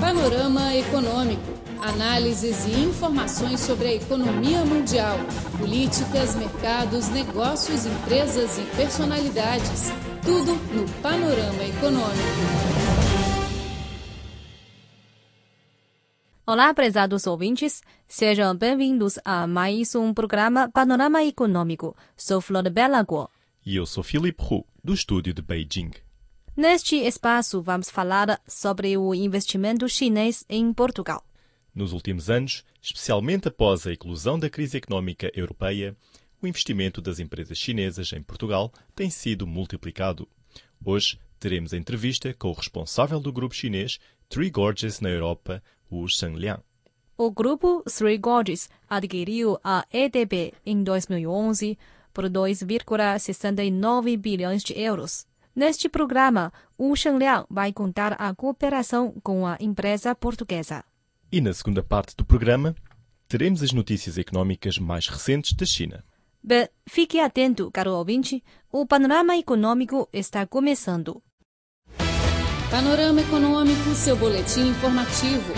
Panorama Econômico. Análises e informações sobre a economia mundial, políticas, mercados, negócios, empresas e personalidades. Tudo no Panorama Econômico. Olá, prezados ouvintes. Sejam bem-vindos a mais um programa Panorama Econômico. Sou Flor Bela Guo. E eu sou Philippe Roux, do estúdio de Beijing. Neste espaço, vamos falar sobre o investimento chinês em Portugal. Nos últimos anos, especialmente após a eclosão da crise económica europeia, o investimento das empresas chinesas em Portugal tem sido multiplicado. Hoje teremos a entrevista com o responsável do grupo chinês Three Gorges na Europa, o Sheng Liang. O grupo Three Gorges adquiriu a EDB em 2011 por 2,69 bilhões de euros. Neste programa, o Sheng Liang vai contar a cooperação com a empresa portuguesa. E na segunda parte do programa, teremos as notícias económicas mais recentes da China. Bem, fique atento, caro ouvinte, o panorama econômico está começando. Panorama Econômico, seu boletim informativo.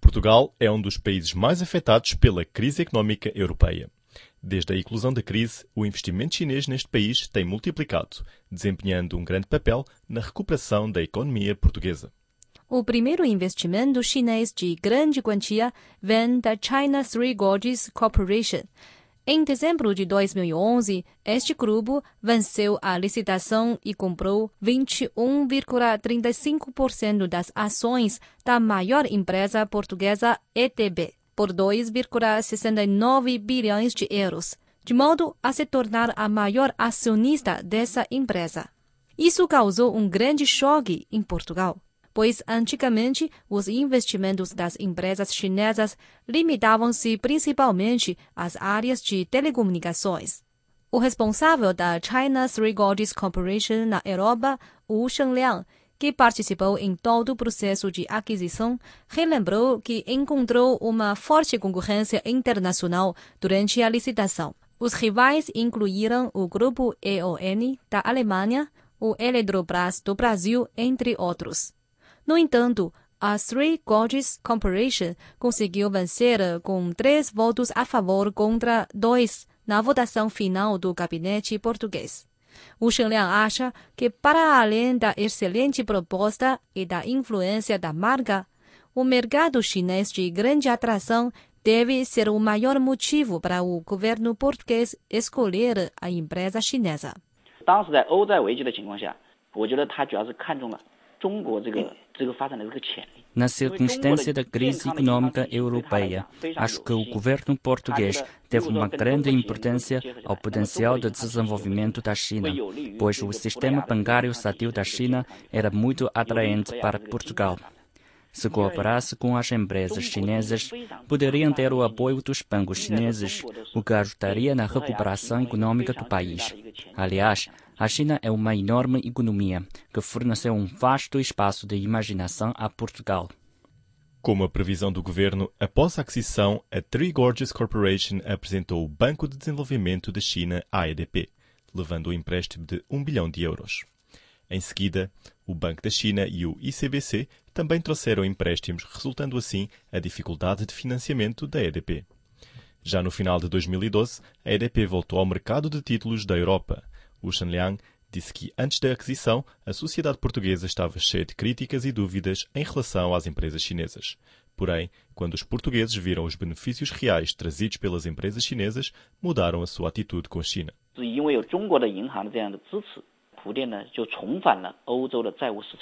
Portugal é um dos países mais afetados pela crise económica europeia. Desde a eclosão da crise, o investimento chinês neste país tem multiplicado, desempenhando um grande papel na recuperação da economia portuguesa. O primeiro investimento chinês de grande quantia vem da China Three Gorges Corporation. Em dezembro de 2011, este grupo venceu a licitação e comprou 21,35% das ações da maior empresa portuguesa ETB por 2,69 bilhões de euros, de modo a se tornar a maior acionista dessa empresa. Isso causou um grande choque em Portugal, pois antigamente os investimentos das empresas chinesas limitavam-se principalmente às áreas de telecomunicações. O responsável da China Three Gorges Corporation na Europa, Wu Shengliang, que participou em todo o processo de aquisição, relembrou que encontrou uma forte concorrência internacional durante a licitação. Os rivais incluíram o grupo E.ON da Alemanha, o Eletrobras do Brasil, entre outros. No entanto, a Three Gorges Corporation conseguiu vencer com três votos a favor contra dois na votação final do gabinete português. O Shenliang acha que, para além da excelente proposta e da influência da marca, o mercado chinês de grande atração deve ser o maior motivo para o governo português escolher a empresa chinesa. 当时在欧债危机的情况下，我觉得他主要是看中了 Na circunstância da crise econômica europeia, acho que o governo português teve uma grande importância ao potencial de desenvolvimento da China, pois o sistema bancário sadio da China era muito atraente para Portugal. Se cooperasse com as empresas chinesas, poderiam ter o apoio dos bancos chineses, o que ajudaria na recuperação econômica do país. Aliás, a China é uma enorme economia que forneceu um vasto espaço de imaginação a Portugal. Como a previsão do governo, após a aquisição, a Three Gorges Corporation apresentou o Banco de Desenvolvimento da China, AEDP, levando o empréstimo de 1 bilhão de euros. Em seguida, o Banco da China e o ICBC também trouxeram empréstimos, resultando assim a dificuldade de financiamento da EDP. Já no final de 2012, a EDP voltou ao mercado de títulos da Europa. O Shenliang disse que antes da aquisição, a sociedade portuguesa estava cheia de críticas e dúvidas em relação às empresas chinesas. Porém, quando os portugueses viram os benefícios reais trazidos pelas empresas chinesas, mudaram a sua atitude com a China.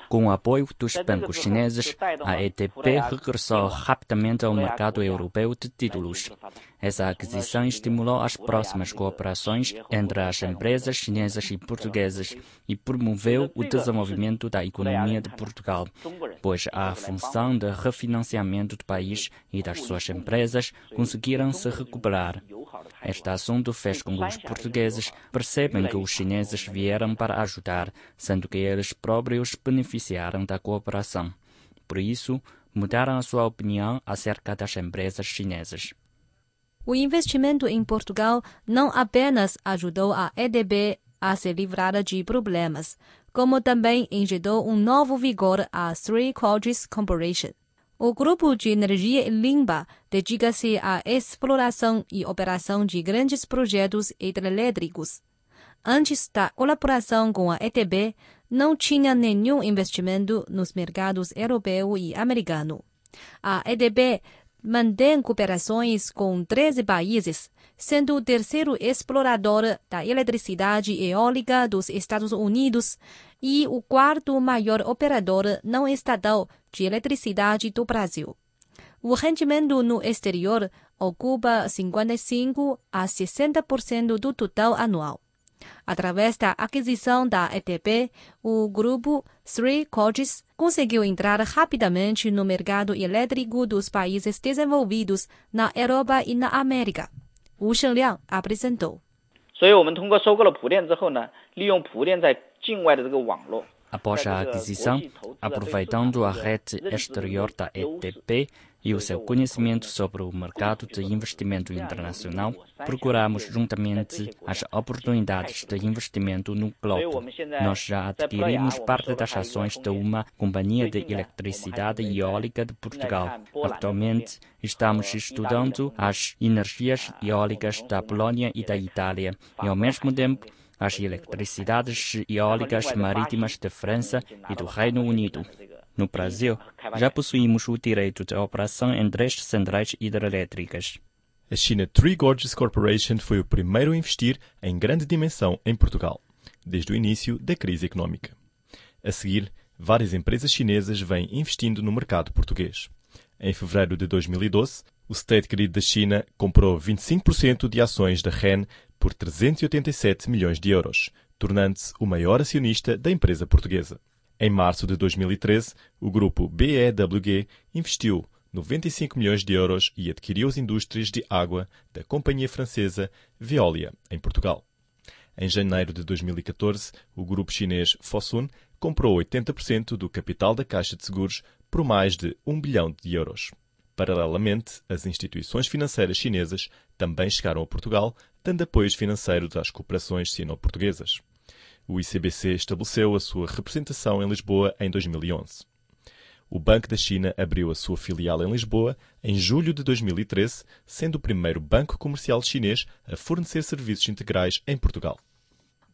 Com o apoio dos bancos chineses, a ETP regressou rapidamente ao mercado europeu de títulos. Essa aquisição estimulou as próximas cooperações entre as empresas chinesas e portuguesas e promoveu o desenvolvimento da economia de Portugal, pois a função de refinanciamento do país e das suas empresas conseguiram se recuperar. Este assunto fez com que os portugueses percebam que os chineses vieram para ajudar, sendo que eles próprios beneficiaram da cooperação. Por isso, mudaram a sua opinião acerca das empresas chinesas. O investimento em Portugal não apenas ajudou a EDB a se livrar de problemas, como também injetou um novo vigor à Three Gorges Corporation. O grupo de energia limpa dedica-se à exploração e operação de grandes projetos hidrelétricos. Antes da colaboração com a ETB, não tinha nenhum investimento nos mercados europeu e americano. A EDB mantém cooperações com 13 países, sendo o terceiro explorador da eletricidade eólica dos Estados Unidos e o quarto maior operador não estatal de eletricidade do Brasil. O rendimento no exterior ocupa 55 a 60% do total anual. Através da aquisição da ETP, o grupo Three Gorges conseguiu entrar rapidamente no mercado elétrico dos países desenvolvidos na Europa e na América. Wu Shengliang apresentou. Após a aquisição, aproveitando a rede exterior da ETP, e o seu conhecimento sobre o mercado de investimento internacional, procuramos juntamente as oportunidades de investimento no globo. Nós já adquirimos parte das ações de uma companhia de eletricidade eólica de Portugal. Atualmente, estamos estudando as energias eólicas da Polônia e da Itália e, ao mesmo tempo, as eletricidades eólicas marítimas da França e do Reino Unido. No Brasil, já possuímos o direito de operação em três centrais hidrelétricas. A China Three Gorges Corporation foi o primeiro a investir em grande dimensão em Portugal, desde o início da crise económica. A seguir, várias empresas chinesas vêm investindo no mercado português. Em fevereiro de 2012, o State Grid da China comprou 25% de ações da REN por 387 milhões de euros, tornando-se o maior acionista da empresa portuguesa. Em março de 2013, o grupo BEWG investiu 95 milhões de euros e adquiriu as indústrias de água da companhia francesa Veolia, em Portugal. Em janeiro de 2014, o grupo chinês Fosun comprou 80% do capital da Caixa de Seguros por mais de 1 bilhão de euros. Paralelamente, as instituições financeiras chinesas também chegaram a Portugal, dando apoios financeiros às cooperações sino-portuguesas o ICBC estabeleceu a sua representação em Lisboa em 2011. O Banco da China abriu a sua filial em Lisboa em julho de 2013, sendo o primeiro banco comercial chinês a fornecer serviços integrais em Portugal.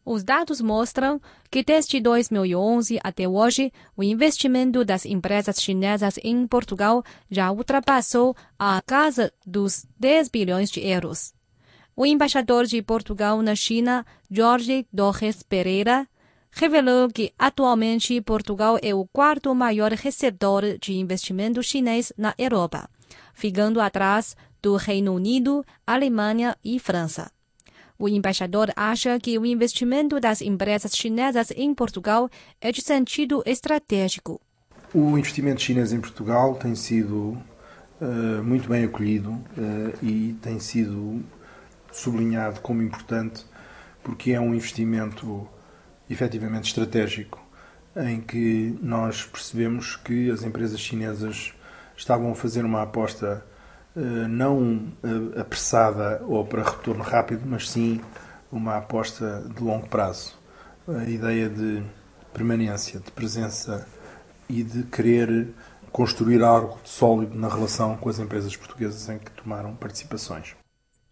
Os dados mostram que desde 2011 até hoje, o investimento das empresas chinesas em Portugal já ultrapassou a casa dos 10 bilhões de euros. O embaixador de Portugal na China, Jorge Torres Pereira, revelou que atualmente Portugal é o quarto maior receptor de investimento chinês na Europa, ficando atrás do Reino Unido, Alemanha e França. O embaixador acha que o investimento das empresas chinesas em Portugal é de sentido estratégico. O investimento chinês em Portugal tem sido uh, muito bem acolhido uh, e tem sido sublinhado como importante porque é um investimento efetivamente estratégico em que nós percebemos que as empresas chinesas estavam a fazer uma aposta eh, não eh, apressada ou para retorno rápido, mas sim uma aposta de longo prazo. A ideia de permanência, de presença e de querer construir algo sólido na relação com as empresas portuguesas em que tomaram participações.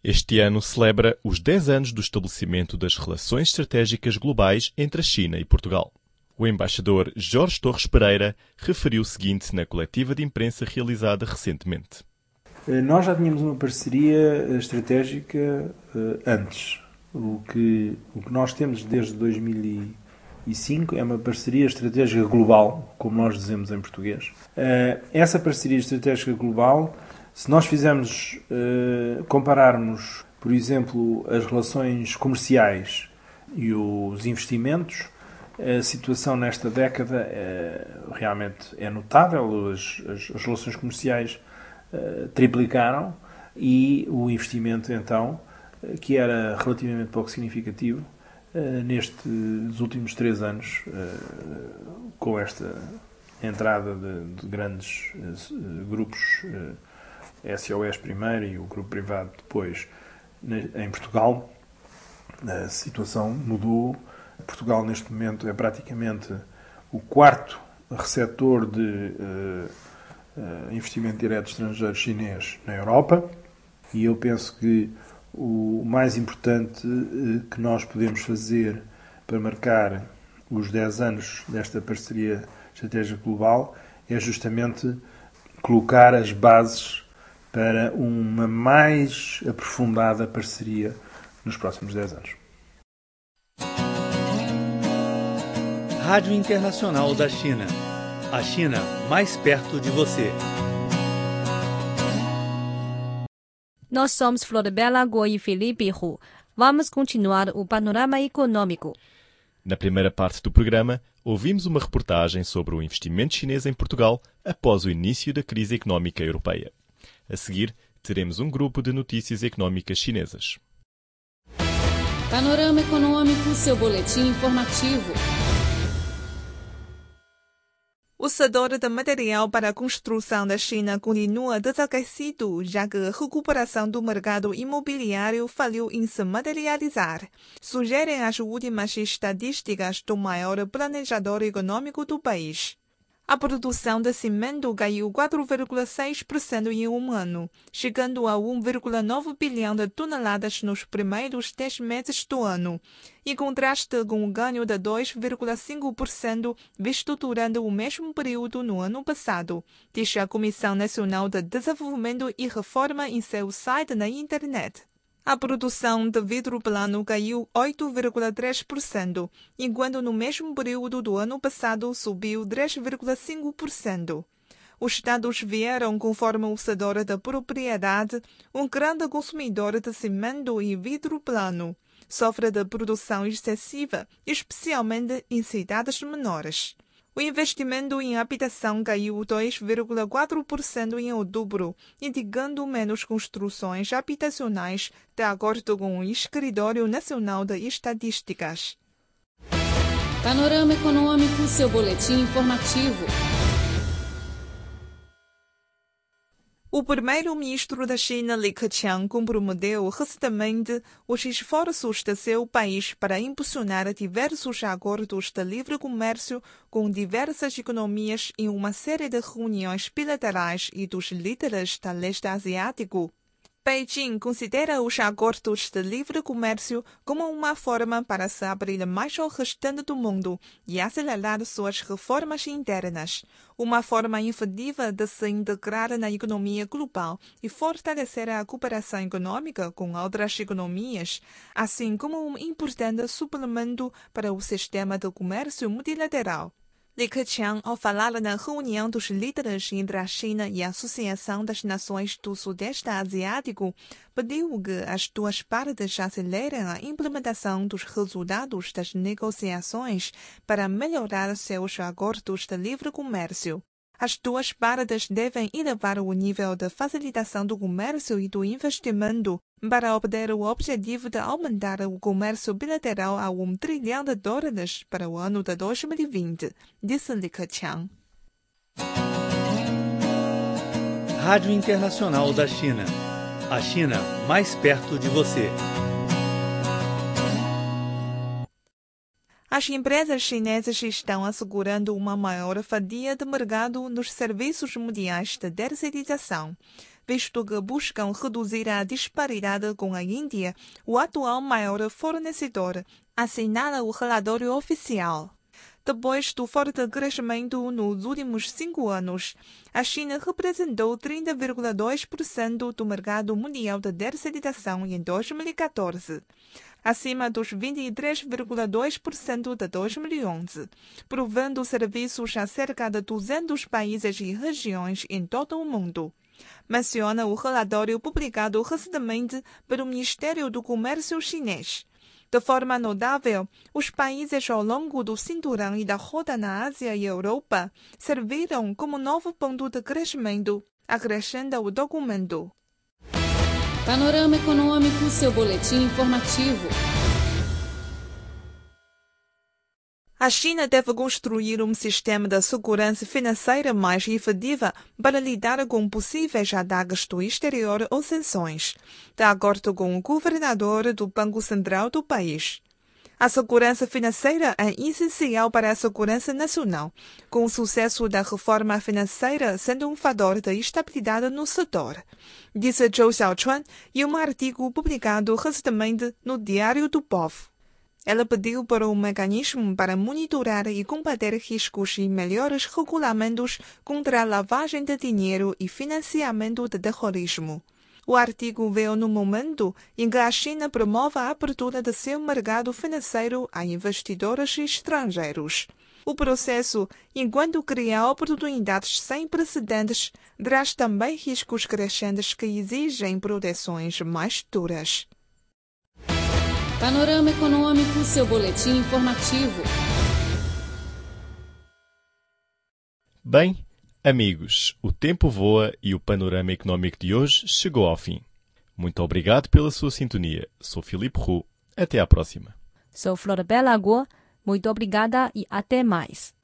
Este ano celebra os 10 anos do estabelecimento das relações estratégicas globais entre a China e Portugal. O embaixador Jorge Torres Pereira referiu o seguinte na coletiva de imprensa realizada recentemente. Eh, nós já tínhamos uma parceria eh, estratégica eh, antes. O que, o que nós temos desde 2005 é uma parceria estratégica global, como nós dizemos em português. Essa parceria estratégica global se nós fizermos, uh, compararmos, por exemplo, as relações comerciais e os investimentos, a situação nesta década é, realmente é notável. As, as, as relações comerciais uh, triplicaram e o investimento, então, que era relativamente pouco significativo, nestes últimos três anos, com esta entrada de, de grandes grupos SOS primeiro e o grupo privado depois em Portugal, A situação mudou. Portugal, neste momento, é praticamente o quarto receptor de uh, uh, investimento direto estrangeiro chinês na Europa. E eu penso que o mais importante uh, que nós podemos fazer para marcar os 10 anos desta parceria estratégica global é justamente colocar as bases para uma mais aprofundada parceria nos próximos 10 anos. Rádio Internacional da China. A China mais perto de você. Nós somos Floribela Goi e Felipe Hu. Vamos continuar o panorama econômico. Na primeira parte do programa, ouvimos uma reportagem sobre o investimento chinês em Portugal após o início da crise económica europeia. A seguir, teremos um grupo de notícias económicas chinesas. Panorama Econômico, seu boletim informativo. O setor de material para a construção da China continua desaquecido, já que a recuperação do mercado imobiliário falhou em se materializar, sugerem as últimas estatísticas do maior planejador econômico do país. A produção de cimento caiu 4,6% em um ano, chegando a 1,9 bilhão de toneladas nos primeiros 10 meses do ano, em contraste com o ganho de 2,5% visto durante o mesmo período no ano passado, diz a Comissão Nacional de Desenvolvimento e Reforma em seu site na internet. A produção de vidro plano caiu 8,3%, enquanto no mesmo período do ano passado subiu 3,5%. Os dados vieram conforme o setor da propriedade, um grande consumidor de cimento e vidro plano, sofre de produção excessiva, especialmente em cidades menores. O investimento em habitação caiu 2,4% em outubro, indicando menos construções habitacionais, de acordo com o Escritório Nacional de Estatísticas. Panorama Econômico, seu boletim informativo. O primeiro-ministro da China, Li Keqiang, comprometeu recentemente os esforços de seu país para impulsionar diversos acordos de livre comércio com diversas economias em uma série de reuniões bilaterais e dos líderes da leste asiático. Beijing considera os acordos de livre comércio como uma forma para se abrir mais ao restante do mundo e acelerar suas reformas internas, uma forma efetiva de se integrar na economia global e fortalecer a cooperação econômica com outras economias, assim como um importante suplemento para o sistema de comércio multilateral. Li Keqiang, ao falar na reunião dos líderes entre a China e a Associação das Nações do Sudeste Asiático, pediu que as duas partes acelerem a implementação dos resultados das negociações para melhorar seus acordos de livre comércio. As duas partes devem elevar o nível de facilitação do comércio e do investimento para obter o objetivo de aumentar o comércio bilateral a um trilhão de dólares para o ano de 2020, disse Li Keqiang. Rádio Internacional da China. A China mais perto de você. As empresas chinesas estão assegurando uma maior fatia de mercado nos serviços mundiais de terceirização, visto que buscam reduzir a disparidade com a Índia, o atual maior fornecedor, assinala o relatório oficial. Depois do forte crescimento nos últimos cinco anos, a China representou 30,2% do mercado mundial de terceirização em 2014 acima dos 23,2% de 2011, provendo serviços a cerca de 200 países e regiões em todo o mundo. Menciona o relatório publicado recentemente pelo Ministério do Comércio chinês. De forma notável, os países ao longo do cinturão e da roda na Ásia e Europa serviram como novo ponto de crescimento, acrescenta o documento. Panorama Econômico, seu boletim informativo. A China deve construir um sistema de segurança financeira mais efetivo para lidar com possíveis ataques do exterior ou sanções, de acordo com o governador do Banco Central do país. A segurança financeira é essencial para a segurança nacional, com o sucesso da reforma financeira sendo um fator de estabilidade no setor, disse Zhou Xiaochuan em um artigo publicado recentemente no Diário do Povo. Ela pediu por um mecanismo para monitorar e combater riscos e melhores regulamentos contra a lavagem de dinheiro e financiamento de terrorismo. O artigo veio no momento em que a China promove a abertura de seu mercado financeiro a investidores estrangeiros. O processo, enquanto cria oportunidades sem precedentes, traz também riscos crescentes que exigem proteções mais duras. Panorama Econômico, seu boletim informativo. Bem, Amigos, o tempo voa e o panorama económico de hoje chegou ao fim. Muito obrigado pela sua sintonia. Sou Filipe Roux. Até à próxima. Sou Flora Bela Muito obrigada e até mais.